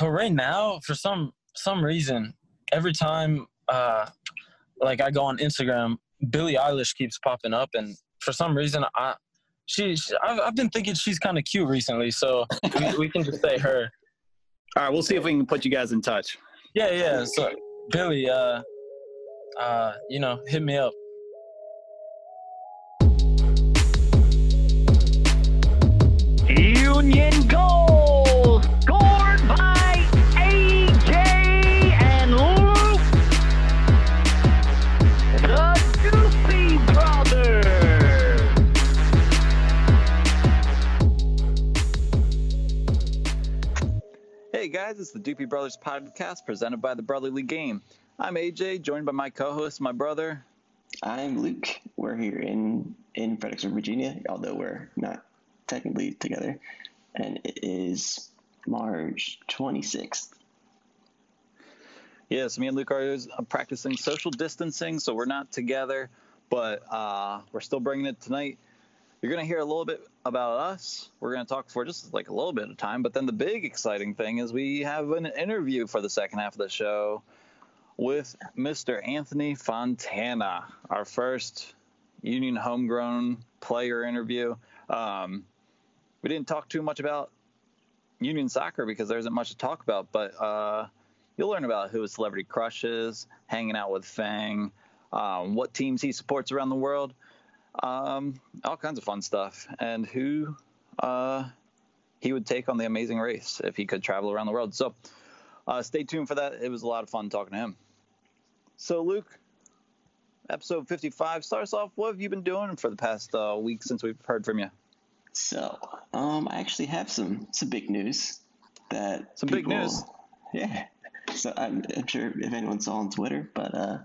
but right now, for some some reason, every time uh, like I go on Instagram, Billie Eilish keeps popping up, and for some reason, I she, she I've, I've been thinking she's kind of cute recently, so we, we can just say her. All right, we'll see if we can put you guys in touch. Yeah, yeah. So Billie, uh, uh, you know, hit me up. Union guys, it's the Doopy Brothers podcast presented by the Brotherly Game. I'm AJ, joined by my co-host, my brother. I'm Luke. We're here in in Fredericksburg, Virginia, although we're not technically together. And it is March 26th. Yes, me and Luke are uh, practicing social distancing, so we're not together, but uh, we're still bringing it tonight. You're going to hear a little bit about us. We're going to talk for just like a little bit of time, but then the big exciting thing is we have an interview for the second half of the show with Mr. Anthony Fontana, our first Union homegrown player interview. Um, we didn't talk too much about Union soccer because there isn't much to talk about, but uh, you'll learn about who his celebrity crush is, hanging out with Phang, um, what teams he supports around the world, um, all kinds of fun stuff, and who uh, he would take on the amazing race if he could travel around the world. So uh, stay tuned for that. It was a lot of fun talking to him. So, Luke, episode 55 starts off. What have you been doing for the past uh, week since we've heard from you? So, um, I actually have some some big news that Some big news? Yeah. So I'm, I'm sure if anyone saw on Twitter, but uh,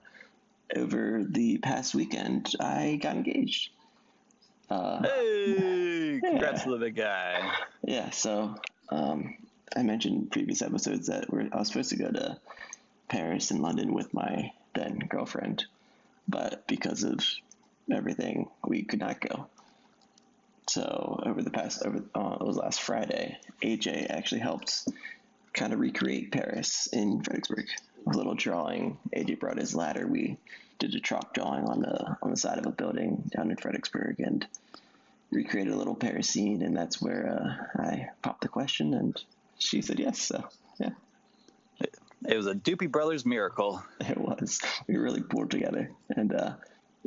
over the past weekend, I got engaged. Uh, Hey, congrats Yeah. to the guy. Yeah, so um, I mentioned in previous episodes that we're, I was supposed to go to Paris and London with my then girlfriend, but because of everything, we could not go. So over the past, over uh, it was last Friday, AJ actually helped kind of recreate Paris in Fredericksburg. A little drawing. AJ brought his ladder. We did a chalk drawing on the on the side of a building down in Fredericksburg, and recreated a little Paris scene, and that's where uh, I popped the question, and she said yes. So yeah, It was a Doopy Brothers miracle. it was. We really bored together, and uh,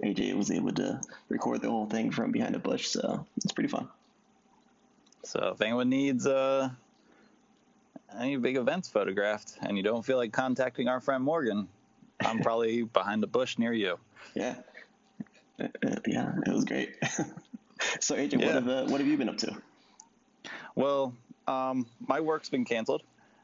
AJ was able to record the whole thing from behind a bush, so it's pretty fun. So if anyone needs uh, any big events photographed and you don't feel like contacting our friend Morgan, I'm probably behind a bush near you. Yeah, Uh, uh, yeah, it was great. so AJ, Yeah. what have uh, what have you been up to? Well, um, my work's been canceled,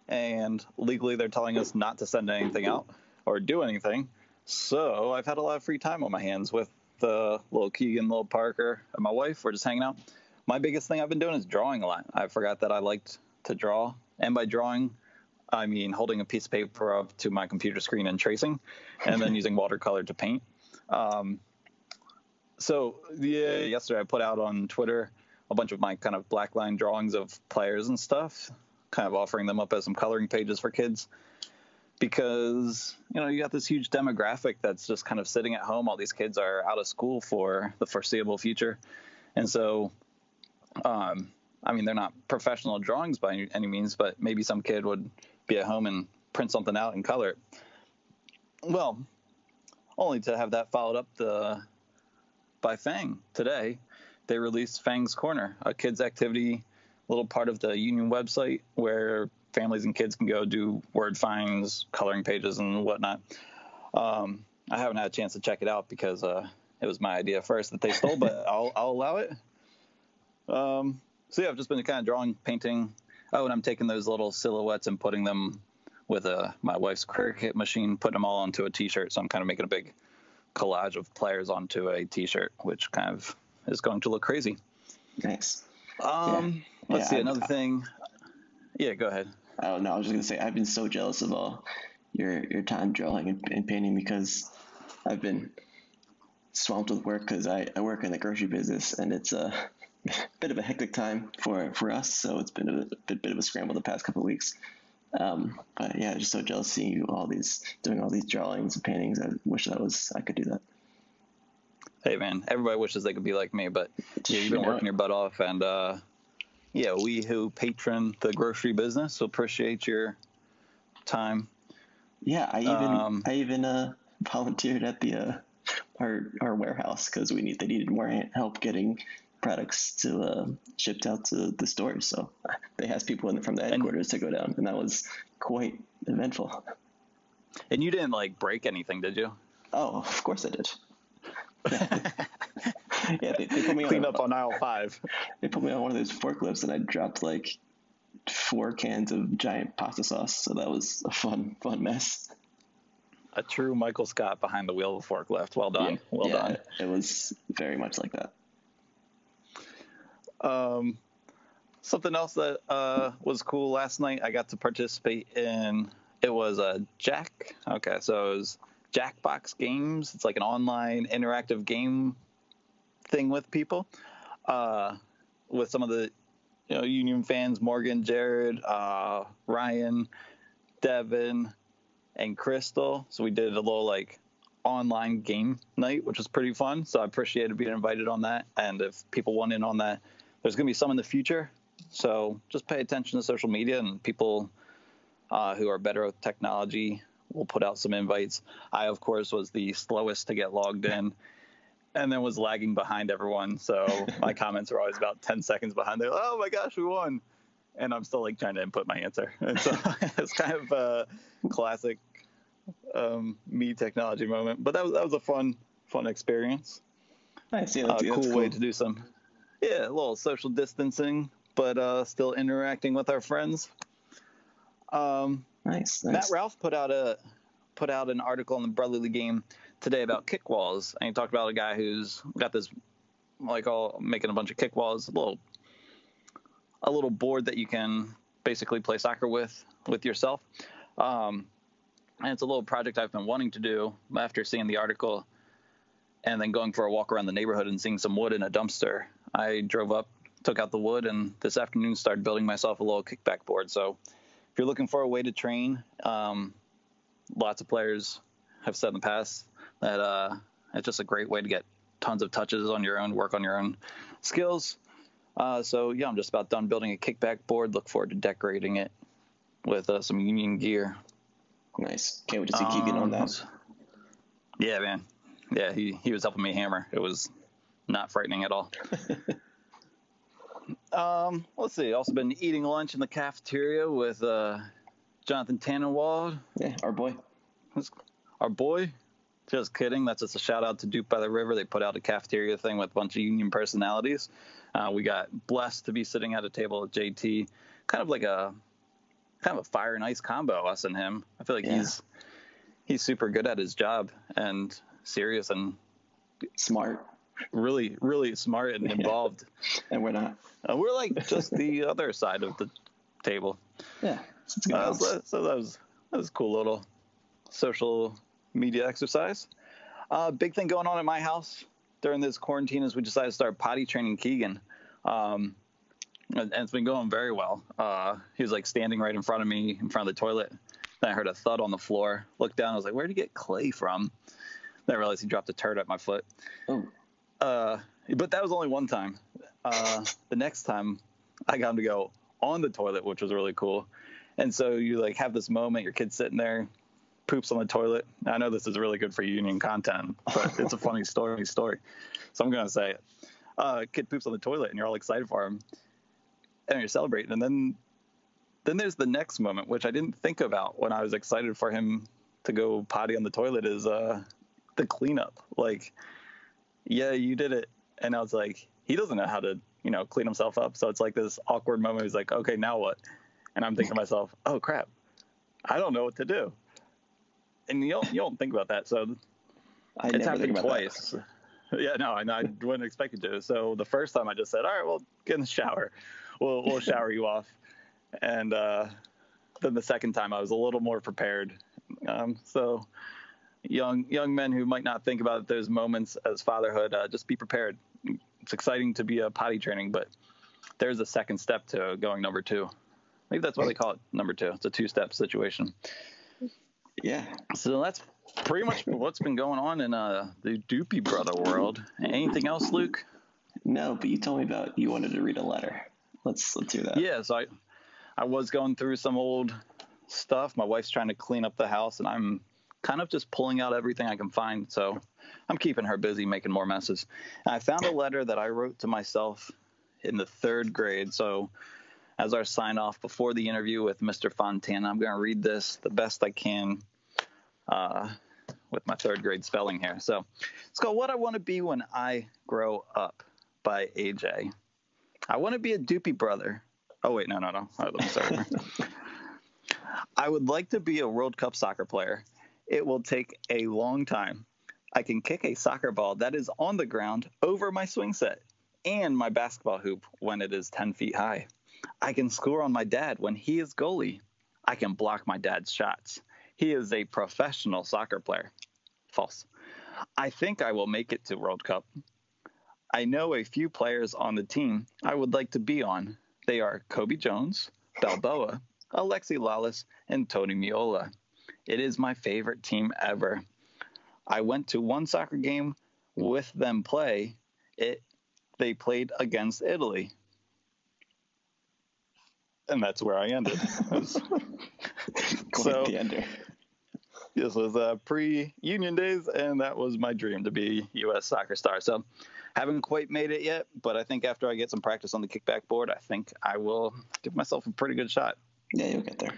and legally they're telling us not to send anything out or do anything. So I've had a lot of free time on my hands with the little Keegan, little Parker, and my wife. We're just hanging out. My biggest thing I've been doing is drawing a lot. I forgot that I liked to draw, and by drawing, I mean holding a piece of paper up to my computer screen and tracing, and then using watercolor to paint. Um, so yeah, yesterday I put out on Twitter a bunch of my kind of black line drawings of players and stuff, kind of offering them up as some coloring pages for kids. Because, you know, you got this huge demographic that's just kind of sitting at home. All these kids are out of school for the foreseeable future. And so, um, I mean, they're not professional drawings by any, means, but maybe some kid would be at home and print something out and color it. Well, only to have that followed up the by Phang today. They released Phang's Corner, a kids' activity, little part of the Union website where families and kids can go do word finds, coloring pages, and whatnot. Um, I haven't had a chance to check it out because uh, it was my idea first that they stole, but I'll, I'll allow it. Um, so yeah, I've just been kind of drawing, painting. Oh, and I'm taking those little silhouettes and putting them with uh, my wife's Cricut machine, putting them all onto a T-shirt. So I'm kind of making a big collage of players onto a T-shirt, which kind of is going to look crazy. Nice. Um, let's Yeah, see I- another thing. Yeah, go ahead. Oh no, I was just gonna say I've been so jealous of all your your time drawing and, and painting because I've been swamped with work because I, I work in the grocery business and it's a bit of a hectic time for for us. So it's been a bit, bit of a scramble the past couple of weeks. Um, but yeah, just so jealous seeing you all these doing all these drawings and paintings. I wish that was I could do that. Hey man, everybody wishes they could be like me, but yeah, you've been You know working it. your butt off, and uh, yeah, we who patron the grocery business appreciate your time. Yeah, I even Um, I even uh, volunteered at the uh, our our warehouse because we need they needed more help getting products to uh, shipped out to the stores. So they asked people in, from the headquarters to go down, and that was quite eventful. And you didn't like break anything, did you? Oh, of course I did. yeah, they, they put me Clean on up on aisle five. they put me on one of those forklifts, and I dropped like four cans of giant pasta sauce. So that was a fun fun mess. A true Michael Scott behind the wheel of a forklift. Well done. Well yeah, done. It was very much like that. Um, something else that uh, was cool last night, I got to participate in. It was a Jack. Okay, so it was Jackbox Games. It's like an online interactive game thing with people, uh, with some of the you know Union fans: Morgan, Jared, uh, Ryan, Devin, and Crystal. So we did a little like online game night, which was pretty fun. So I appreciated being invited on that. And if people want in on that, there's going to be some in the future. So just pay attention to social media and people uh, who are better with technology will put out some invites. I, of course, was the slowest to get logged in and then was lagging behind everyone. So my comments are always about 10 seconds behind. They're like, oh my gosh, we won. And I'm still like trying to input my answer. And so it's kind of a classic um, me technology moment. But that was, that was a fun, fun experience Nice. Yeah, a that's, cool, that's way to do some yeah a little social distancing but uh still interacting with our friends um Nice. matt nice. ralph put out a put out an article in the brotherly game today about kick walls and he talked about a guy who's got this like all making a bunch of kick walls a little a little board that you can basically play soccer with with yourself um and it's a little project i've been wanting to do after seeing the article and then going for a walk around the neighborhood and seeing some wood in a dumpster. I drove up, took out the wood, and this afternoon started building myself a little kickback board. So if you're looking for a way to train, um, lots of players have said in the past that uh, it's just a great way to get tons of touches on your own, work on your own skills. Uh, so yeah, I'm just about done building a kickback board. Look forward to decorating it with uh, some Union gear. Nice. Can't wait to see Keegan on Um, that. Yeah, man. Yeah, he, he was helping me hammer. It was not frightening at all. um, let's see. Also been eating lunch in the cafeteria with uh, Jonathan Tannenwald, Yeah, our boy. Who's- our boy. Just kidding. That's just a shout out to Duke by the River. They put out a cafeteria thing with a bunch of union personalities. Uh, we got blessed to be sitting at a table with JT, kind of like a kind of a fire and ice combo, us and him. I feel like Yeah. he's he's super good at his job and serious and Smart. Really really smart and involved. And we're not. Uh, we're like just the other side of the table. Yeah. So it's a good Uh, so, so that was that was a cool little social media exercise. Uh, big thing going on at my house during this quarantine is we decided to start potty training Keegan, um, and, and it's been going very well. Uh, he was like standing right in front of me, in front of the toilet. Then I heard a thud on the floor. Looked down. I was like, "Where'd he get clay from?" Then I realized he dropped a turd at my foot. Oh, Uh, but that was only one time. Uh, the next time, I got him to go on the toilet, which was really cool. And so you like have this moment, your kid's sitting there, poops on the toilet. I know this is really good for union content, but it's a funny story. Story, so I'm gonna say it. Uh, kid poops on the toilet, and you're all excited for him, and you're celebrating. And then, then there's the next moment, which I didn't think about when I was excited for him to go potty on the toilet. Is uh, the cleanup. Like, yeah, you did it. And I was like, he doesn't know how to, you know, clean himself up. So it's like this awkward moment. He's like, okay, now what? And I'm thinking to myself, oh crap, I don't know what to do. And you don't, you don't think about that. So I it's happened twice. Yeah, no, I, I wouldn't expect it to. So the first time I just said, all right, well, get in the shower. We'll, we'll shower you off. And uh, then the second time I was a little more prepared. Um, so young young men who might not think about those moments as fatherhood, uh, just be prepared. It's exciting to be a potty training, but there's a second step to going number two. Maybe that's why they call it number two. It's a two-step situation. Yeah. So that's pretty much what's been going on in uh, the Doopy Brother world. Anything else, Luke? No, but you told me about you wanted to read a letter. Let's let's hear that. Yeah, so I, I was going through some old stuff. My wife's trying to clean up the house, and I'm kind of just pulling out everything I can find. So I'm keeping her busy making more messes. And I found a letter that I wrote to myself in the third grade. So as our sign off before the interview with Mr. Fontana, I'm going to read this the best I can uh, with my third grade spelling here. So it's called What I Want to Be When I Grow Up by AJ. I want to be a doopy brother. Oh, wait, no, no, no. Right, let me start. I would like to be a World Cup soccer player. It will take a long time. I can kick a soccer ball that is on the ground over my swing set and my basketball hoop when it is 10 feet high. I can score on my dad when he is goalie. I can block my dad's shots. He is a professional soccer player. False. I think I will make it to World Cup. I know a few players on the team I would like to be on. They are Cobi Jones, Balboa, Alexi Lalas, and Tony Meola. It is my favorite team ever. I went to one soccer game with them play. It they played against Italy. And that's where I ended. So- the ender. this was uh, pre-union days, and that was my dream to be U.S. soccer star. So, haven't quite made it yet, but I think after I get some practice on the kickback board, I think I will give myself a pretty good shot. Yeah, you'll get there.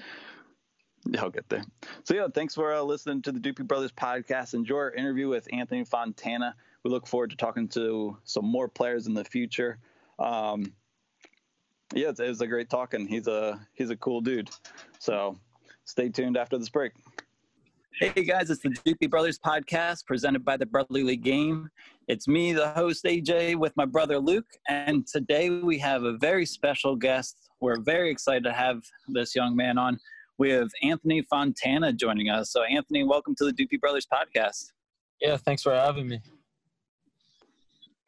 I'll get there. So yeah, thanks for uh, listening to the Doopy Brothers podcast. Enjoy our interview with Anthony Fontana. We look forward to talking to some more players in the future. Um, yeah, it was a great talk, and he's a he's a cool dude. So stay tuned after this break. Hey guys, it's the Doopy Brothers podcast presented by the Brotherly League Game. It's me, the host AJ, with my brother Luke, and today we have a very special guest. We're very excited to have this young man on. We have Anthony Fontana joining us. So, Anthony, welcome to the Doopy Brothers podcast. Yeah, thanks for having me.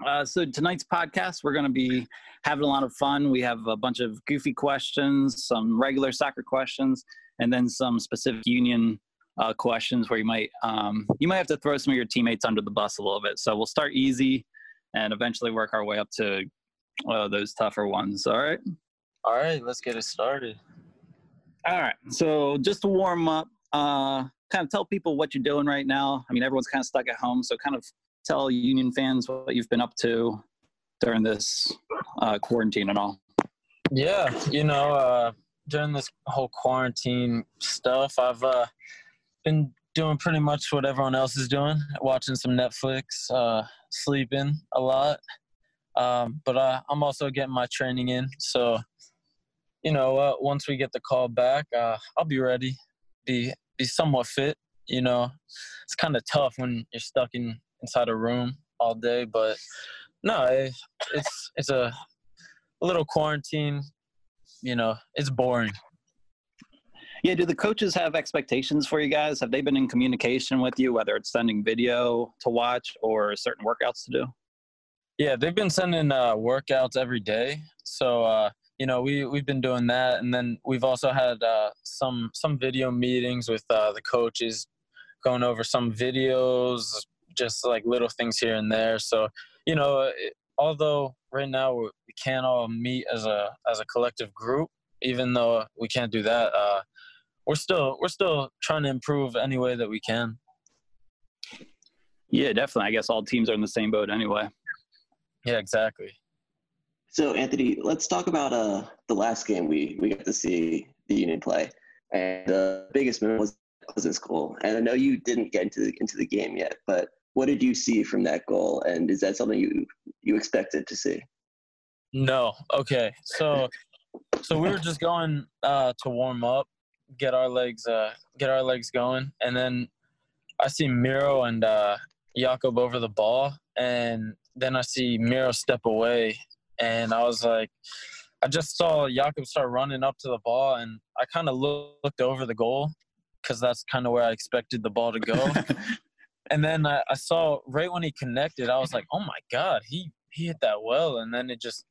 Uh, so tonight's podcast, we're going to be having a lot of fun. We have a bunch of goofy questions, some regular soccer questions, and then some specific union uh, questions where you might um, you might have to throw some of your teammates under the bus a little bit. So we'll start easy and eventually work our way up to uh, those tougher ones. All right. All right, let's get it started. All right. So just to warm up, uh, kind of tell people what you're doing right now. I mean, everyone's kind of stuck at home, so kind of tell Union fans what you've been up to during this uh, quarantine and all. Yeah, you know, uh, during this whole quarantine stuff, I've uh, been doing pretty much what everyone else is doing, watching some Netflix, uh, sleeping a lot. Um, but uh, I'm also getting my training in. So, you know, uh, once we get the call back, uh, I'll be ready, be be somewhat fit. You know, it's kind of tough when you're stuck in inside a room all day, but no, it, it's it's a, a little quarantine. You know, it's boring. Yeah, do the coaches have expectations for you guys? Have they been in communication with you, whether it's sending video to watch or certain workouts to do? Yeah, they've been sending uh, workouts every day. So uh, you know, we we've been doing that, and then we've also had uh, some some video meetings with uh, the coaches, going over some videos, just like little things here and there. So you know, it, although right now we can't all meet as a as a collective group, even though we can't do that, uh, we're still we're still trying to improve any way that we can. Yeah, definitely. I guess all teams are in the same boat anyway. Yeah, exactly. So Anthony, let's talk about uh the last game we we got to see the Union play, and the biggest moment was Glesnes goal. And I know you didn't get into the, into the game yet, but what did you see from that goal? And is that something you you expected to see? No. Okay. So so we were just going uh to warm up, get our legs uh get our legs going, and then I see Miro and uh Jakob over the ball and then I see Miro step away and I was like I just saw Jakob start running up to the ball and I kind of looked over the goal cuz that's kind of where I expected the ball to go. and then I, I saw right when he connected, I was like, "Oh my god, he he hit that well!" And then it just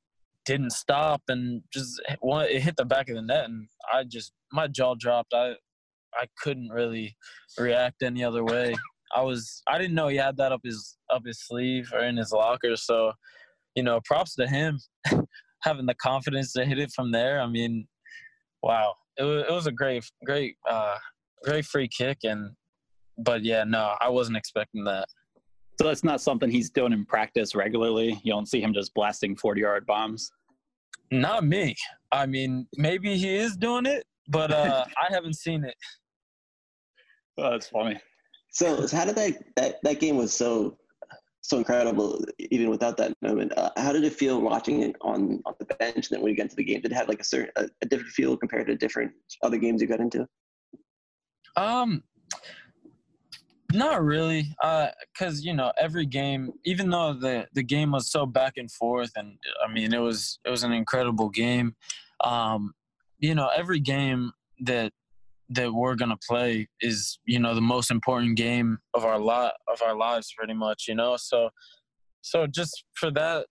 didn't stop and just it hit the back of the net and I just my jaw dropped. I I couldn't really react any other way. I was I didn't know he had that up his up his sleeve or in his locker. So, you know, props to him having the confidence to hit it from there. I mean, wow, it was it was a great great uh, great free kick and but yeah, no, I wasn't expecting that. So that's not something he's doing in practice regularly. You don't see him just blasting 40 yard bombs. Not me. I mean, maybe he is doing it, but uh, I haven't seen it. Oh, that's funny. So, so how did that, that that game was so so incredible even without that moment? Uh, how did it feel watching it on on the bench? And then when you get into the game, did it have like a certain a, a different feel compared to different other games you got into? Um, not really, because you know every game, even though the the game was so back and forth, and I mean it was it was an incredible game. Um, you know every game that that we're gonna play is you know the most important game of our lot of our lives, pretty much. You know, so so just for that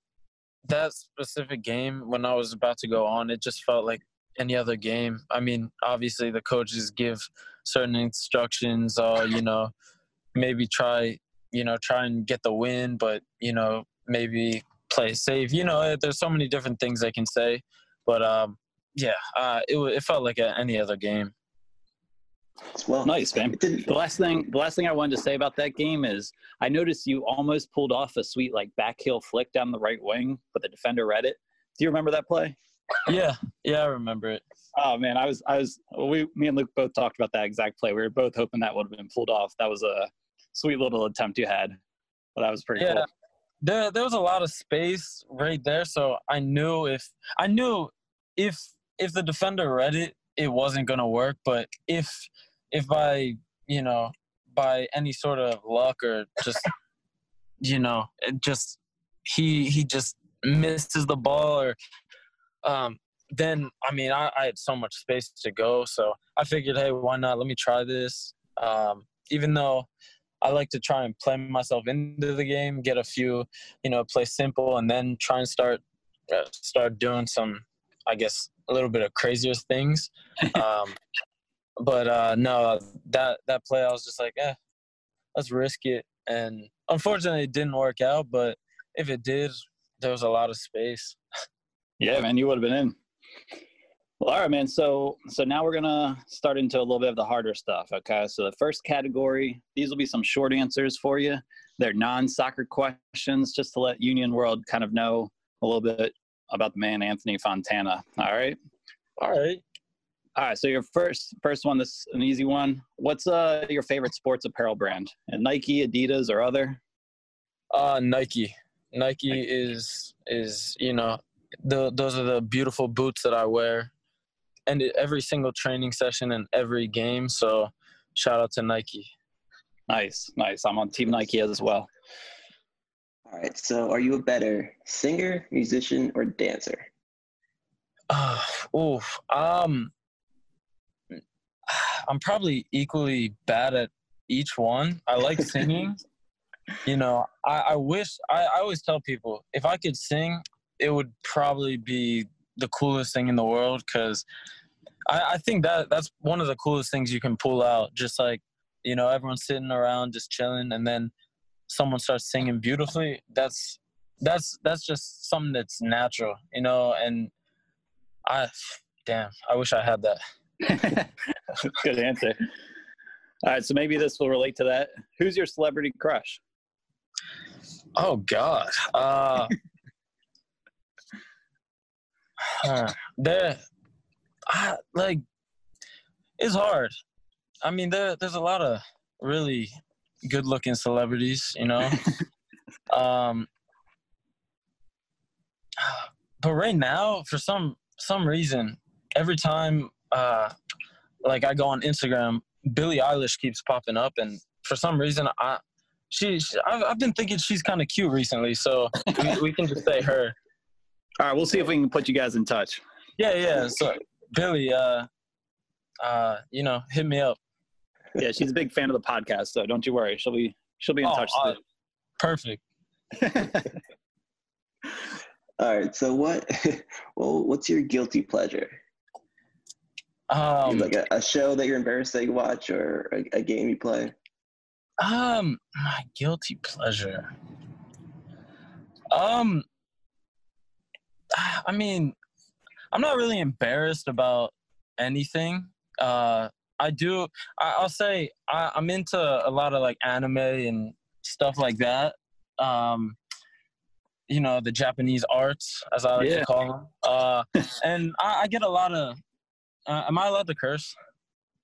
that specific game when I was about to go on, it just felt like any other game. I mean, obviously the coaches give certain instructions, uh, you know, maybe try, you know, try and get the win, but you know, maybe play safe. You know, there's so many different things I can say, but um, yeah, uh, it it felt like a, any other game. Well, Nice, man. The last thing, the last thing I wanted to say about that game is, I noticed you almost pulled off a sweet like back heel flick down the right wing, but the defender read it. Do you remember that play? Yeah, yeah, I remember it. Oh man, I was, I was, well, we, me and Luke both talked about that exact play. We were both hoping that would have been pulled off. That was a sweet little attempt you had, but that was pretty Yeah. cool. there there was a lot of space right there so i knew if i knew if if the defender read it it wasn't going to work but if if by you know by any sort of luck or just you know it just he he just misses the ball or um then i mean I, I had so much space to go. So i figured hey why not? Let me try this. Um even though I like to try and play myself into the game, get a few, you know, play simple, and then try and start uh, start doing some, I guess, a little bit of crazier things. Um, but uh, no, that that play, I was just like, eh, let's risk it. And unfortunately, it didn't work out. But if it did, there was a lot of space. Yeah, man, you would have been in. Well, all right, man. So, so now we're gonna start into a little bit of the harder stuff. Okay. So the first category, these will be some short answers for you. They're non-soccer questions, just to let Union World kind of know a little bit about the man Anthony Fontana. All right. All right. All right. So your first first one, this is an easy one. What's uh your favorite sports apparel brand? And Nike, Adidas, or other? Uh, Nike. Nike is is you know the those are the beautiful boots that I wear, and every single training session and every game. So, shout out to Nike. Nice, nice. I'm on Team Nike as well. All right. So, are you a better singer, musician, or dancer? Uh, oof. Um, I'm probably equally bad at each one. I like singing. you know, I, I wish I, I always tell people if I could sing, it would probably be the coolest thing in the world because I, I think that that's one of the coolest things you can pull out. Just like you know, everyone's sitting around just chilling, and then someone starts singing beautifully. That's that's that's just something that's natural, you know. And I, damn, I wish I had that. Good answer. All right, so maybe this will relate to that. Who's your celebrity crush? Oh God. Uh, huh. there, I, like, it's hard. I mean, there, there's a lot of really good-looking celebrities, you know. um, but right now, for some some reason, every time, uh, like, I go on Instagram, Billie Eilish keeps popping up, and for some reason, I she, she I've, I've been thinking she's kind of cute recently, so we, we can just say her. All right, we'll see if we can put you guys in touch. Yeah, yeah. So Billie, uh, uh, you know, hit me up. Yeah, she's a big fan of the podcast, so don't you worry. She'll be she'll be in Oh, touch. uh, perfect. All right. So what? well, what's your guilty pleasure? Um, like a, a show that you're embarrassed that you watch, or a, a game you play? um, my guilty pleasure. Um, I mean, I'm not really embarrassed about anything. Uh, I do. I, I'll say I, I'm into a lot of like anime and stuff like that. Um, you know, the Japanese arts, as I like Yeah. to call them. Uh, and I, I get a lot of. Uh, am I allowed to curse?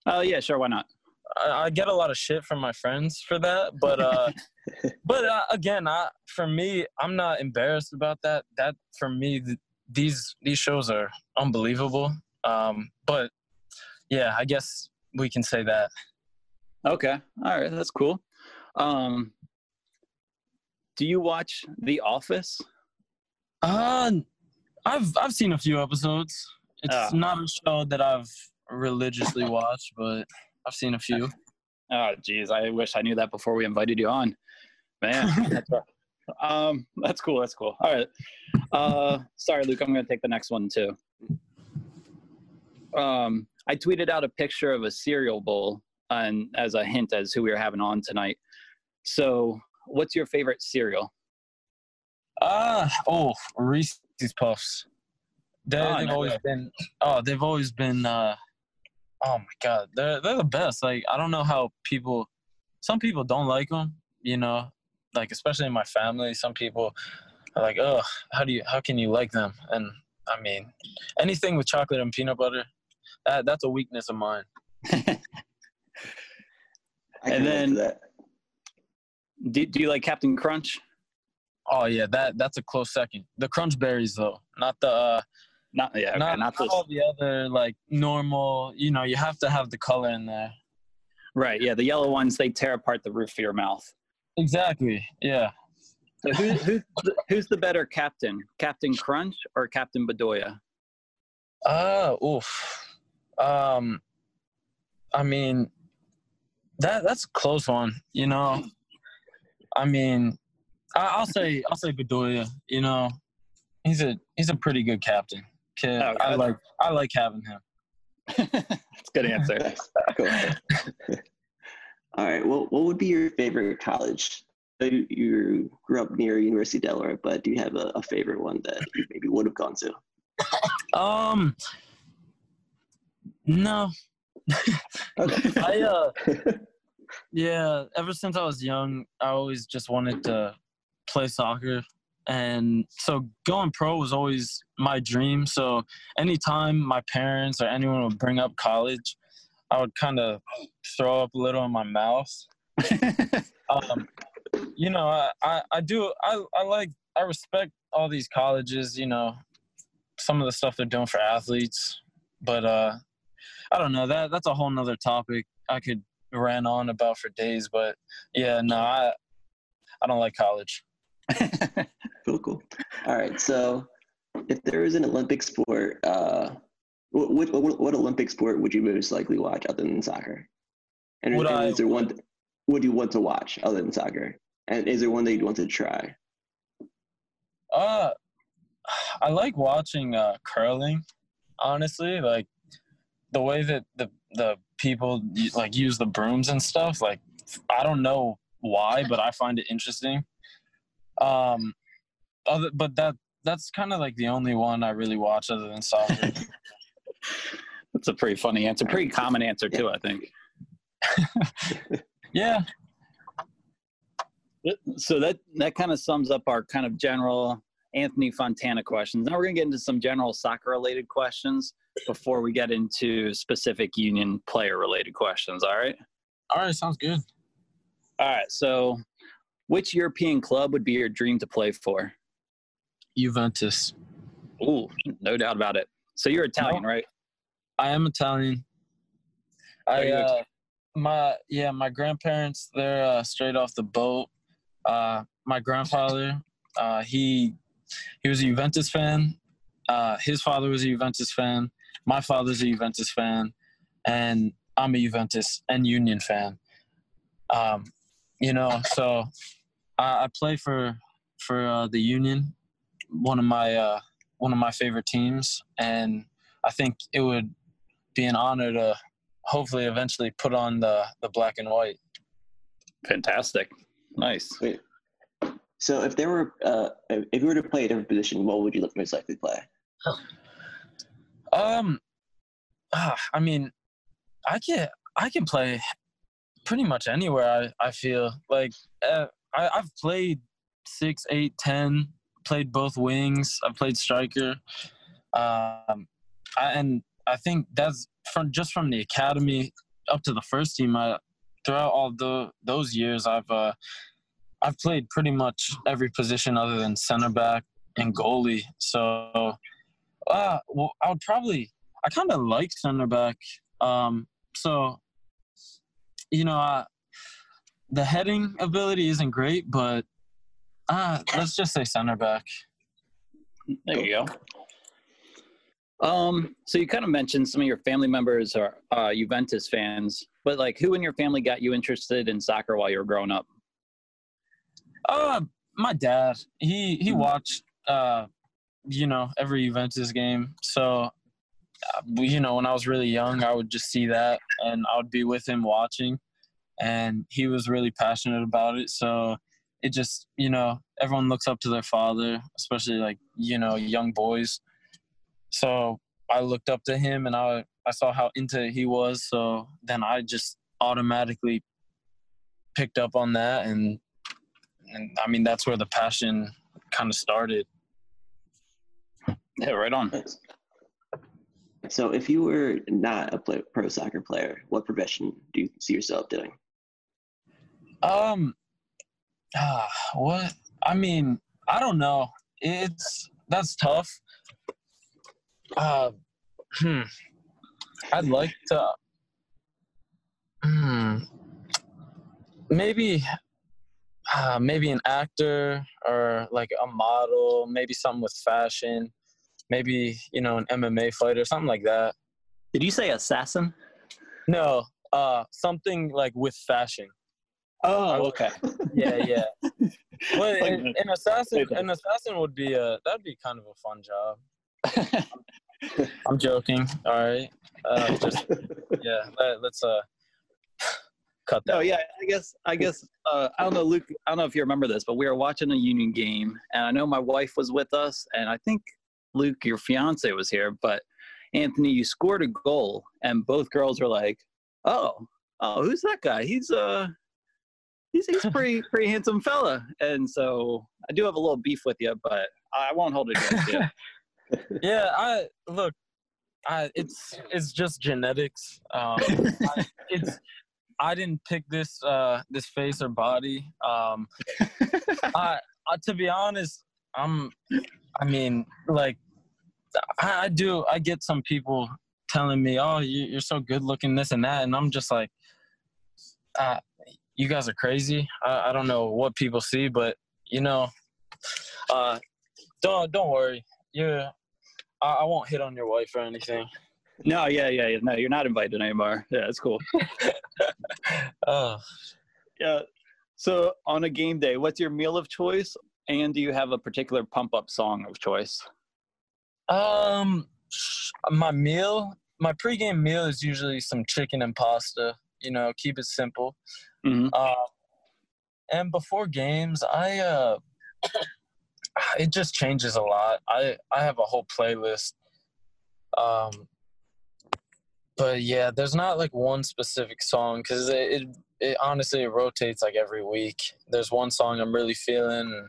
Oh yeah, sure. Why not? I, I get a lot of shit from my friends for that, but uh, but uh, again, I for me, I'm not embarrassed about that. That for me, th- these these shows are unbelievable. Um, but yeah, I guess we can say that. Okay. All right. That's cool. Um, do you watch The Office? Uh, I've I've seen a few episodes. It's Ah. not a show that I've religiously watched, but I've seen a few. Oh, geez. I wish I knew that before we invited you on. Man, that's. Um, that's cool. That's cool. All right. Uh, sorry, Luke. I'm going to take the next one too. Um, I tweeted out a picture of a cereal bowl and as a hint as who we were having on tonight. So, what's your favorite cereal? Ah, oh, Reese's Puffs. They, Oh, they've no always way. been. Oh, they've always been. uh Oh my God, they're they're the best. Like I don't know how people. Some people don't like them. You know, like especially in my family, some people are like, "Oh, how do you? How can you like them?" And I mean, anything with chocolate and peanut butter, that that's a weakness of mine. And can relate to then- Do, do you like Captain Crunch? Oh yeah, that that's a close second. The crunch berries though, not the. Uh, Not yeah, okay, not, not, not all the other like normal. You know, you have to have the color in there. right. Yeah, the yellow ones they tear apart the roof of your mouth. Exactly. Yeah. So who, who's, the, who's the better captain, Captain Crunch or Captain Bedoya? Uh, oof. Um, I mean, that that's a close one. You know, I mean, I, I'll say I'll say Bedoya. You know, he's a he's a pretty good captain. Kid, Oh, I like I like having him. That's a good answer. Nice. Cool. All right. Well, what would be your favorite college? You, you grew up near University of Delaware, but do you have a, a favorite one that you maybe would have gone to? Um, no, I uh, yeah. Ever since I was young, I always just wanted to play soccer, and so going pro was always my dream. So anytime my parents or anyone would bring up college, I would kind of throw up a little in my mouth. Um, you know, I, I, I do I, I like I respect all these colleges. You know, some of the stuff they're doing for athletes, but uh, I don't know that that's a whole nother topic I could rant on about for days. But yeah, no, I I don't like college. Cool, cool. All right. So, if there was an Olympic sport, uh, what, what, what, what Olympic sport would you most likely watch other than soccer? And, Would and I- is there one would you want to watch other than soccer? And is there one that you'd want to try? Uh, I like watching uh, curling. Honestly, like the way that the the people like use the brooms and stuff. Like I don't know why, but I find it interesting. Um, other but that that's kind of like the only one I really watch other than soccer. That's a pretty funny answer. Pretty common answer too, I think. yeah, So that that kind of sums up our kind of general Anthony Fontana questions. Now we're gonna get into some general soccer related questions before we get into specific Union player related questions. All right. all right, sounds good. All right. So, which European club would be your dream to play for? Juventus. Ooh, no doubt about it. So you're Italian, right? I am Italian. I Are uh, my yeah, my grandparents they're uh, straight off the boat. Uh, my grandfather, uh, he he was a Juventus fan. Uh, his father was a Juventus fan. My father's a Juventus fan, and I'm a Juventus and Union fan. Um, you know, so I, I play for for uh, the Union, one of my uh, one of my favorite teams, and I think it would be an honor to hopefully eventually put on the the black and white. Fantastic. Nice. Wait. So if there were, uh, if you were to play a different position, what would you look most likely to play? Um, ah, I mean, I can I can play pretty much anywhere. I I feel like uh, I I've played six, eight, ten. Played both wings. I've played striker. Um, I, and I think that's from just from the academy up to the first team. I throughout all the those years, I've uh, I've played pretty much every position other than center back and goalie. So, uh, well, I would probably I kind of like center back. Um, so, you know, uh, the heading ability isn't great, but uh, let's just say center back. There you go. Um, so you kind of mentioned some of your family members are uh, Juventus fans, but like, who in your family got you interested in soccer while you were growing up? Uh, my dad, he he watched uh, you know, every Juventus game. So, uh, you know, when I was really young, I would just see that, and I would be with him watching, and he was really passionate about it. So it just, you know, everyone looks up to their father, especially like you know young boys. So I looked up to him, and I I saw how into it he was. So then I just automatically picked up on that, and and I mean that's where the passion kind of started. Yeah, right on. So if you were not a play, pro soccer player, what profession do you see yourself doing? Um, ah, what? I mean, I don't know. It's that's tough. Uh, hmm. I'd like to. Hmm. Maybe, uh, maybe an actor or like a model. Maybe something with fashion. Maybe you know an MMA fighter, something like that. Did you say assassin? No, uh, something like with fashion. Oh, okay. Yeah, yeah. Well, Like an, an assassin, an assassin would be a that'd be kind of a fun job. I'm joking. All right. Uh, just yeah. Let, let's uh cut that. No, yeah, I guess I guess uh, I don't know, Luke. I don't know if you remember this, but we were watching a Union game, and I know my wife was with us, and I think Luke, your fiance, was here. But Anthony, you scored a goal, and both girls were like, "Oh, oh, who's that guy? He's uh, he's he's pretty pretty handsome fella." And so I do have a little beef with you, but I won't hold it against you. Yeah. I look. I it's it's just genetics. Um, I, it's I didn't pick this uh this face or body. Um, I, I to be honest, I'm. I mean, like, I, I do. I get some people telling me, "Oh, you, you're so good looking, this and that," and I'm just like, uh, "You guys are crazy." I, I don't know what people see, but you know, uh, don't don't worry. You, I, I won't hit on your wife or anything. no, yeah, yeah, yeah. No, you're not invited anymore. Yeah, it's cool. Oh, Yeah. So on a game day, what's your meal of choice? And do you have a particular pump up song of choice? Um, my meal, my pregame meal is usually some chicken and pasta. You know, keep it simple. Mhm. Uh, and before games, I uh, it just changes a lot. I I have a whole playlist. Um, but yeah, there's not like one specific song because it, it it honestly it rotates like every week. There's one song I'm really feeling,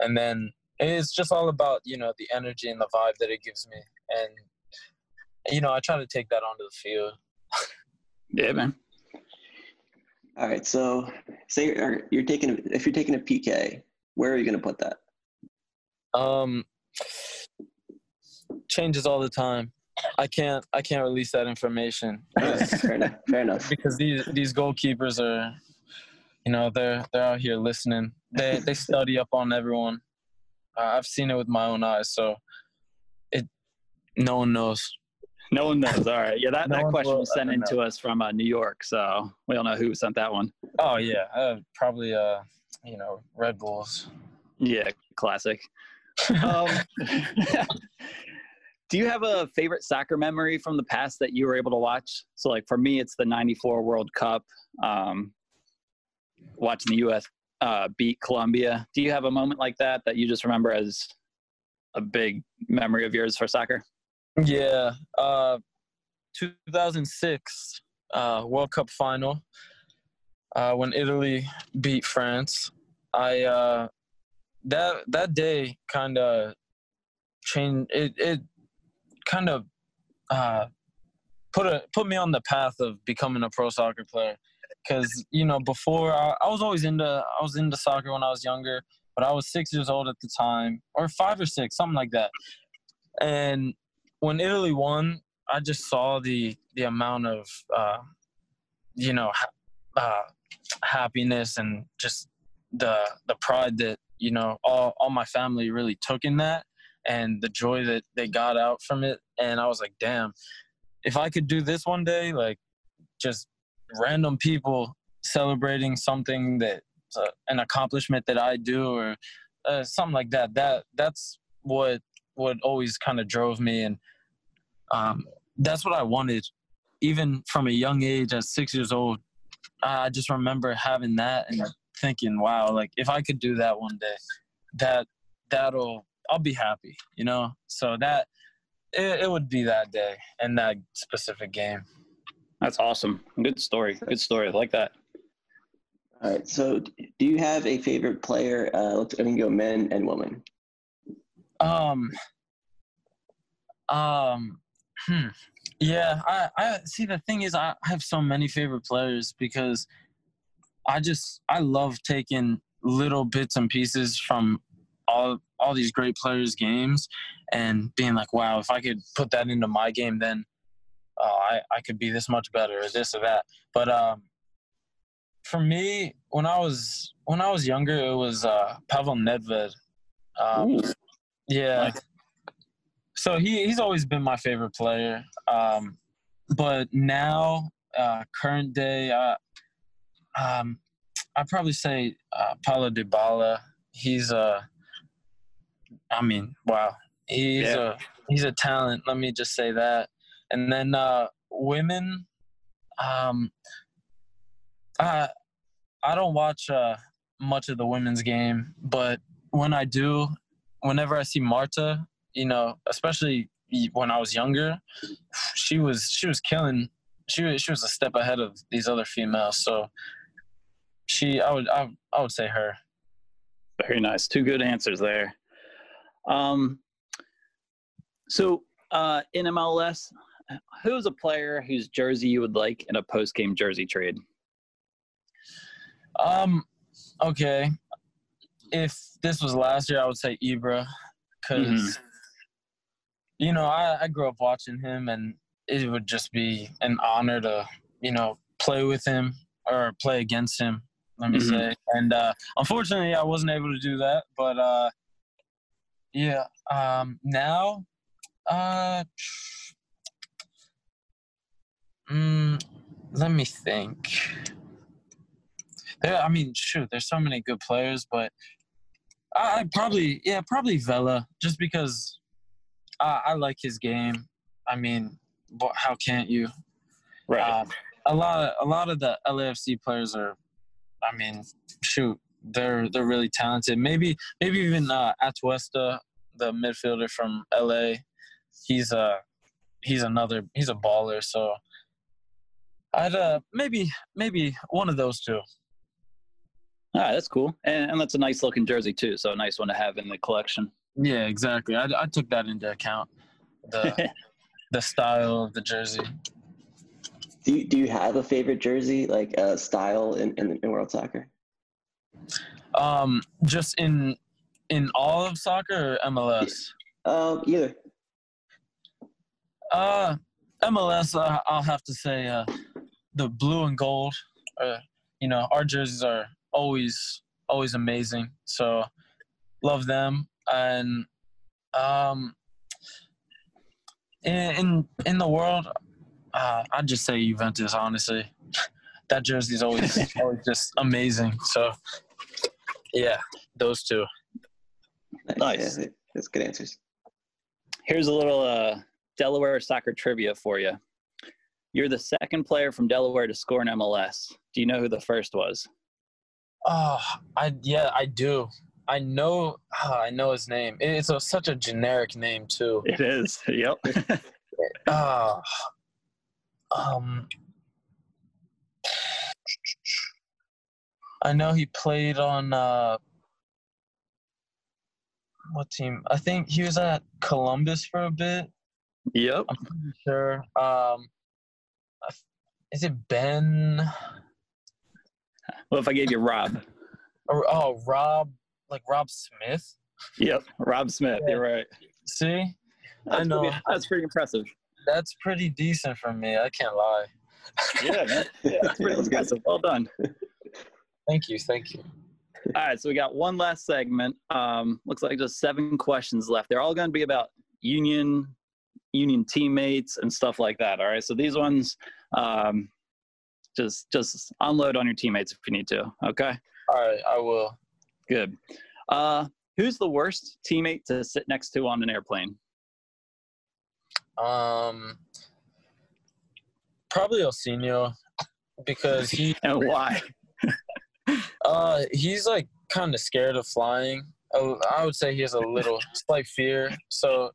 and then it's just all about you know the energy and the vibe that it gives me, and you know I try to take that onto the field. Yeah, man. All right. So say you're, you're taking if you're taking a PK, where are you going to put that? Um, changes all the time. I can't I can't release that information fair enough. Fair enough. because these these goalkeepers are, you know, they're they're out here listening. They they study up on everyone. Uh, I've seen it with my own eyes, so it no one knows. No one knows. All right. Yeah, that, No that question was sent in to us from uh, New York, so we don't know who sent that one. Oh yeah, uh, probably uh, you know, Red Bulls. Yeah, classic. Um, do you have a favorite soccer memory from the past that you were able to watch? So, like for me, it's the '94 World Cup. Um, watching the U.S. Uh, beat Colombia. Do you have a moment like that that you just remember as a big memory of yours for soccer? Yeah, uh, 2006 uh, World Cup final uh, when Italy beat France. I uh, that that day kind of changed. It it kind of uh, put a put me on the path of becoming a pro soccer player. Because you know, before I, I was always into I was into soccer when I was younger, but I was six years old at the time, or five or six, something like that. And when Italy won, I just saw the the amount of uh, you know uh, happiness and just the the pride that you know all all my family really took in that and the joy that they got out from it. And I was like damn if I could do this one day like just random people celebrating something that uh, an accomplishment that I do or uh, something like that that that's what what always kind of drove me. And um, that's what I wanted even from a young age at six years old I just remember having that and thinking, wow, like if I could do that one day, that that'll I'll be happy, you know. So that it, it would be that day and that specific game. That's awesome. Good story. Good story. I like that. All right. So, do you have a favorite player? Uh, let's I can go men and women. Um. Um. Hmm. Yeah. I. I see. The thing is, I, have so many favorite players because I just I love taking little bits and pieces from all all these great players' games and being like, wow, if I could put that into my game, then uh, I I could be this much better or this or that. But um, for me, when I was when I was younger, it was uh, Pavel Nedved. Um, yeah. Nice. So he he's always been my favorite player. Um, but now, uh, current day, uh, um, I'd probably say uh, Paulo Dybala. He's a, I mean, wow, he's Yeah. a he's a talent. Let me just say that. And then uh, women, um, I I don't watch uh, much of the women's game, but when I do, whenever I see Marta, you know, especially when I was younger, she was she was killing. She was, she was a step ahead of these other females. So she, I would I, I would say her. Very nice. Two good answers there. Um, so uh, in MLS, who's a player whose jersey you would like in a post-game jersey trade? Um, okay. If this was last year, I would say Ibra, because Mhm. You know I, I grew up watching him, and it would just be an honor to you know play with him or play against him. Let me Mhm. say, and uh, unfortunately, I wasn't able to do that. But uh, yeah, um, now, uh, mm, let me think. There, I mean, shoot, there's so many good players, but I probably, yeah, probably Vela, just because I, I like his game. I mean, how can't you? Uh, a lot, of, a lot of the LAFC players are, I mean, shoot, they're they're really talented. Maybe, maybe even uh, Atuesta, the midfielder from LA, he's a, he's another, he's a baller. So, I'd uh, maybe, maybe one of those two. All right, that's cool, and, and that's a nice looking jersey too. So a nice one to have in the collection. Yeah, exactly. I, I took that into account. The the style of the jersey. Do you, do you have a favorite jersey, like uh, style in, in, in world soccer? Um, just in in all of soccer or MLS. Um, either. Uh, MLS. Uh, I'll have to say uh, the blue and gold. Uh, you know, our jerseys are always always amazing. So love them and um in in, in the world uh, I'd just say Juventus honestly. That jersey is always always just amazing. So yeah, those two. Nice. Yeah. That's good answers. Here's a little uh, Delaware soccer trivia for you. You're the second player from Delaware to score in MLS. Do you know who the first was? Oh, I yeah, I do. I know. ah, I know his name. It's a, such a generic name too. It is. Yep. Uh, um, I know he played on uh, what team? I think he was at Columbus for a bit. yep. I'm pretty sure. Um, is it Ben? What if I gave you Rob? Oh, Rob, like Rob Smith. Yep. Rob Smith. You're right. See, That's I know. Pretty, that's pretty impressive. that's pretty decent for me. I can't lie. Yeah, man. Yeah, that's pretty That was good. impressive. Well done. Thank you, thank you. All right, so we got one last segment. Um, looks like just seven questions left. They're all going to be about union, union teammates, and stuff like that. All right, so these ones, um, just just unload on your teammates if you need to. Okay, All right, I will. Good. Uh, who's the worst teammate to sit next to on an airplane? Um, probably Ilsinho because he And why? uh he's like kind of scared of flying. I would say he has a little slight fear. So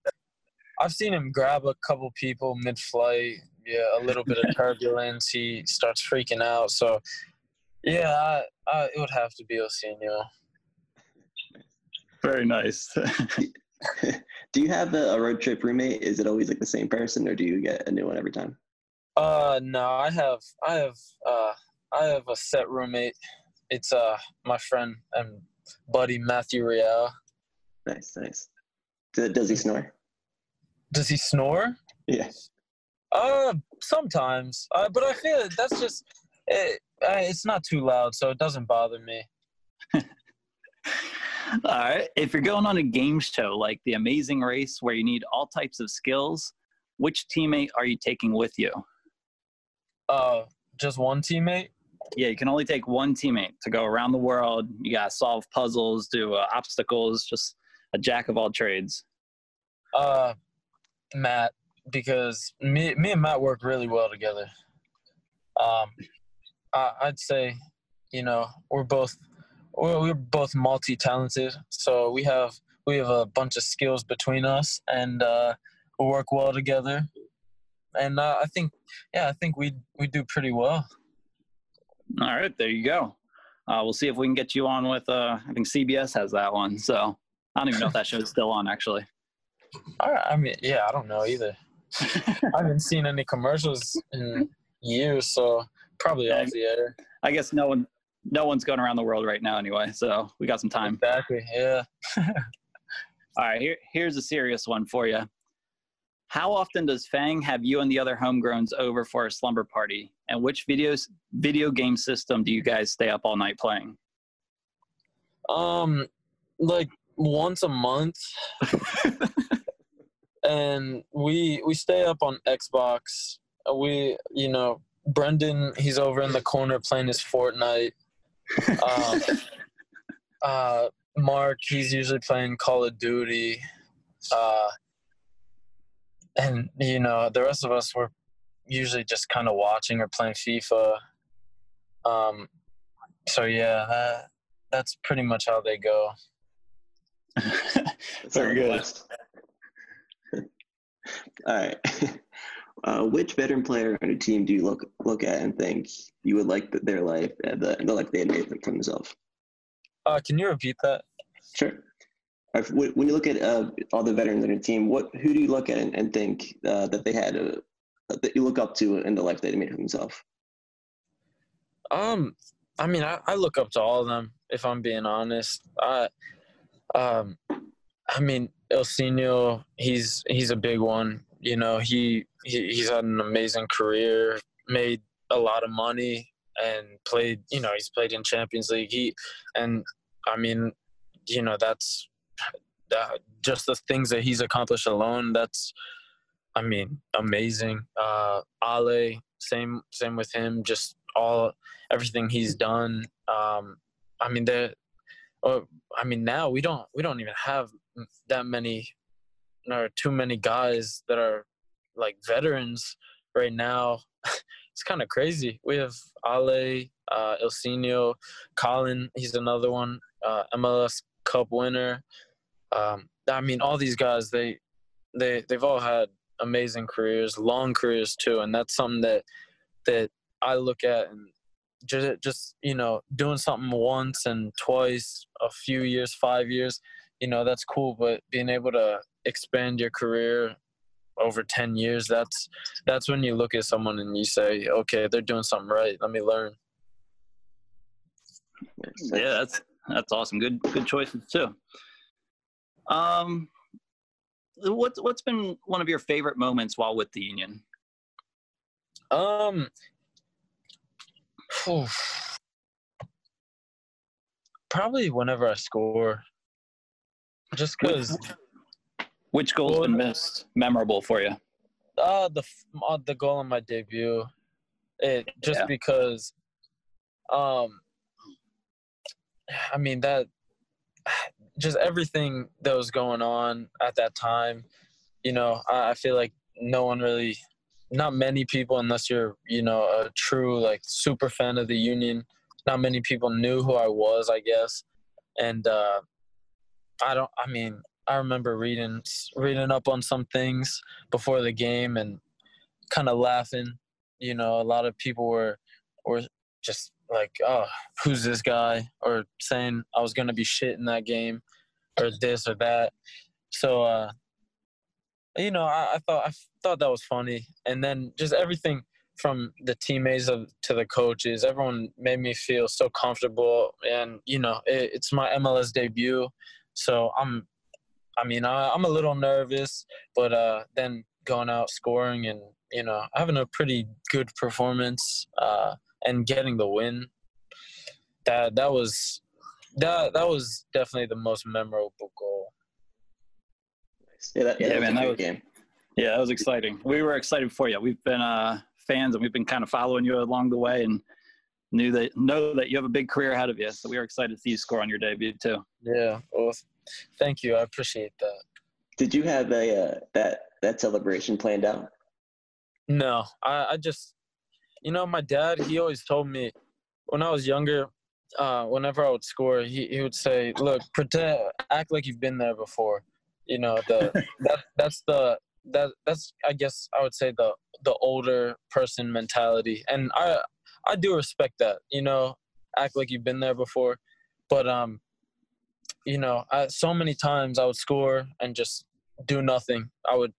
I've seen him grab a couple people mid-flight. Yeah, a little bit of turbulence. He starts freaking out. So yeah, I, I, it would have to be Ilsinho. Very nice. do you have a, a road trip roommate? Is it always like the same person, or do you get a new one every time? Uh, no, I have, I have, uh, I have a set roommate. It's uh my friend and buddy Matthew Real. Nice, nice. Does, does he snore? Does he snore? Yeah. Uh, sometimes. Uh, but I feel like that's just, it, uh, it's not too loud, so it doesn't bother me. All right. If you're going on a game show like The Amazing Race where you need all types of skills, which teammate are you taking with you? Uh, just one teammate. Yeah, you can only take one teammate to go around the world. You got to solve puzzles, do uh, obstacles, just a jack of all trades. Uh, Matt, because me, me and Matt work really well together. Um, I, I'd say, you know, we're both we're, we're both multi-talented, so we have we have a bunch of skills between us, and uh, we work well together. And uh, I think, yeah, I think we we do pretty well. All right, there you go. Uh, we'll see if we can get you on with, uh, I think CBS has that one. So I don't even know if that show's still on, actually. I, I mean, yeah, I don't know either. I haven't seen any commercials in years, so probably off the air. I guess no one, no one's going around the world right now anyway. So we got some time. Exactly. Yeah. All right, here, here's a serious one for you. How often does Phang have you and the other homegrowns over for a slumber party? And which videos, video game system do you guys stay up all night playing? Um, like once a month, and we we stay up on Xbox. We, you know, Brenden, he's over in the corner playing his Fortnite. Um, uh, Mark, he's usually playing Call of Duty. Uh, and you know, the rest of us were usually just kind of watching or playing FIFA. Um, so yeah, that, that's pretty much how they go. Very good. All right. Uh, which veteran player on your team do you look look at and think you would like th- their life and the, the life they had made for themselves? Uh, can you repeat that? Sure. Uh, When you look at uh, all the veterans on your team, what who do you look at and, and think uh, that they had a that you look up to in the life they made for themselves? Um, I mean, I, I look up to all of them. If I'm being honest, I, um, I mean, Ilsinho, he's he's a big one. You know, he, he he's had an amazing career, made a lot of money, and played. You know, he's played in Champions League. He, and I mean, you know, that's that, just the things that he's accomplished alone. That's, I mean, amazing. Uh, Ale, same same with him. Just all everything he's done. Um, I mean, there. Oh, I mean, now we don't we don't even have that many or too many guys that are like veterans right now. it's kind of crazy. We have Ale, uh, Ilsinho, Colin. He's another one. Uh, MLS Cup winner. Um, I mean, all these guys they they they've all had amazing careers, long careers too, and that's something that that I look at and just just you know doing something once and twice, a few years, five years, you know that's cool. But being able to expand your career over 10 years that's that's when you look at someone and you say okay they're doing something right let me learn Yeah, that's that's awesome. Good good choices too. Um, what's what's been one of your favorite moments while with the union? um probably whenever i score just because Which goal's been missed memorable for you? uh the uh, the goal on my debut it just Yeah. because um i mean that just everything that was going on at that time you know i, I feel like no one really not many people unless you're you know a true like super fan of the union not many people knew who i was i guess and uh i don't i mean i remember reading reading up on some things before the game and kind of laughing. You know, a lot of people were were just like, "Oh, who's this guy?" or saying I was gonna be shit in that game, or this or that. So, uh, you know, I, I thought I thought that was funny, and then just everything from the teammates of, to the coaches, everyone made me feel so comfortable, and you know, it, it's my MLS debut, so I'm I mean, I, I'm a little nervous, but uh, then going out scoring and you know having a pretty good performance uh, and getting the win, that that was that that was definitely the most memorable goal. Yeah, that, yeah, Yeah, that was man, that was- game. Yeah, that was exciting. We were excited for you. We've been uh, fans and we've been kind of following you along the way and knew that know that you have a big career ahead of you. So we were excited to see you score on your debut too. Yeah, well, thank you. I appreciate that. Did you have a uh, that that celebration planned out? No, I, I just, you know, my dad, he always told me when I was younger, uh, whenever I would score, he, he would say, look, pretend, act like you've been there before. You know, the, that, that's the, that, that's, I guess I would say the, the older person mentality. And I, I do respect that, you know, act like you've been there before. But, um, you know, I, so many times I would score and just do nothing. I would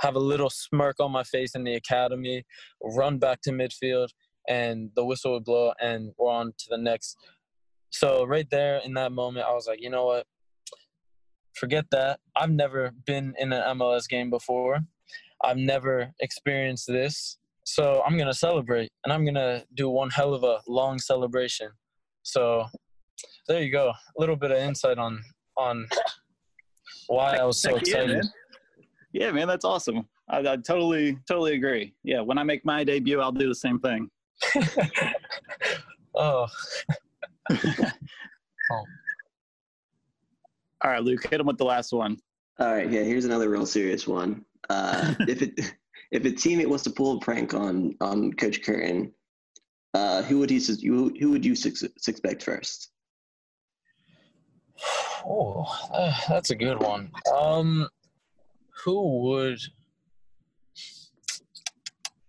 have a little smirk on my face in the academy, run back to midfield, and the whistle would blow, and we're on to the next. So right there in that moment, I was like, you know what? Forget that. I've never been in an MLS game before. I've never experienced this. So I'm gonna celebrate, and I'm gonna do one hell of a long celebration. So there you go. A little bit of insight on on why I was so Heck yeah, excited. man. Yeah, man, that's awesome. I, I totally, totally agree. Yeah, when I make my debut, I'll do the same thing. oh, All right, Luke, hit him with the last one. All right, yeah. Here's another real serious one. Uh, if it if a teammate wants to pull a prank on on Coach Curtin, uh, who would he sus- you who would you sus- suspect first? Oh, uh, that's a good one. Um, who would?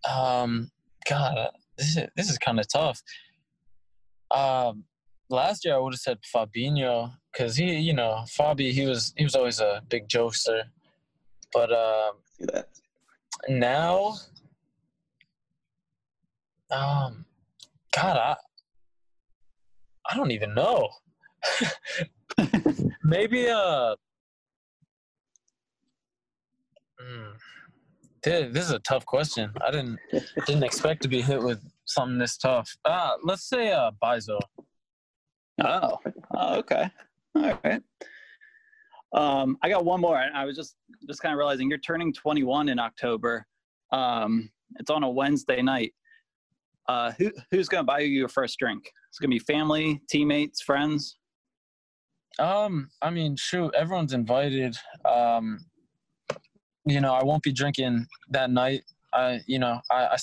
Um, God, this is this is kind of tough. Um, last year I would have said Fabinho because he, you know, Fabi, he was he was always a big jokester, but um, now, um, God, I I don't even know. Maybe uh mm, dude, this is a tough question. I didn't didn't expect to be hit with something this tough. Uh let's say uh Bizo. Oh, oh okay. All right. Um, I got one more. I was just just kind of realizing you're turning 21 in October. Um, it's on a Wednesday night. Uh, who who's gonna buy you your first drink? It's gonna be family, teammates, friends. Um, I mean, shoot, everyone's invited. Um, you know, I won't be drinking that night. I, you know, I, I,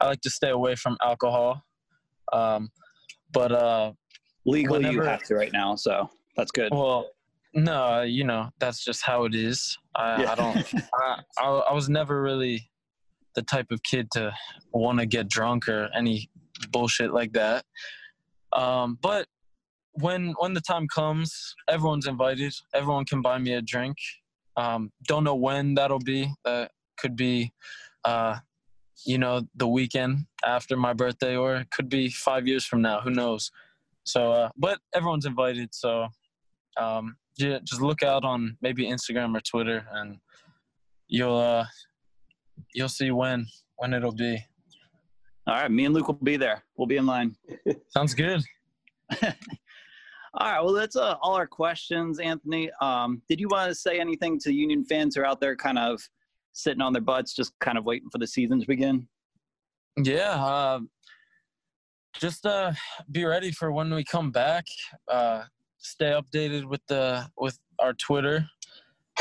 I like to stay away from alcohol. Um, but uh, Legally, you have to right now, so that's good. well, no, you know, that's just how it is. I, I don't. I, I, I was never really the type of kid to want to get drunk or any bullshit like that. Um, but when when the time comes, everyone's invited. Everyone can buy me a drink. Um, don't know when that'll be. That could be, uh, you know, the weekend after my birthday, or it could be five years from now. Who knows? So, uh, but everyone's invited. So, um, yeah, just look out on maybe Instagram or Twitter, and you'll uh, you'll see when when it'll be. All right, me and Luke will be there. We'll be in line. Sounds good. All right, well, that's uh, all our questions, Anthony. Um, did you want to say anything to Union fans who are out there kind of sitting on their butts, just kind of waiting for the season to begin? Yeah, uh, just uh, be ready for when we come back. Uh, stay updated with the with our Twitter,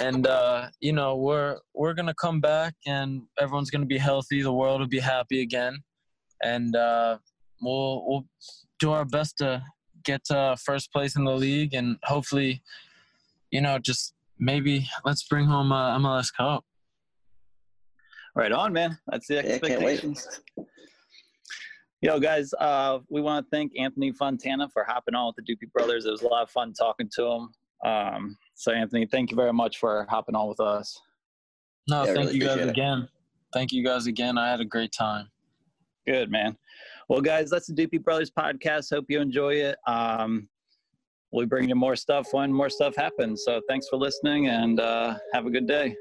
and uh, you know we're we're gonna come back, and everyone's gonna be healthy. The world will be happy again, and uh, we'll we'll do our best to get uh, first place in the league, and hopefully, you know, just maybe let's bring home uh, MLS Cup. Right on, man. That's the Yeah, expectations. Yo, guys, uh, we want to thank Anthony Fontana for hopping on with the Doopy Brothers. It was a lot of fun talking to him. Um, so, Anthony, thank you very much for hopping on with us. No, Yeah, thank really you guys it. again. Thank you guys again. I had a great time. Good, man. Well, guys, that's the Doopy Brothers podcast. Hope you enjoy it. Um, we'll be you more stuff when more stuff happens. So, thanks for listening and uh, have a good day.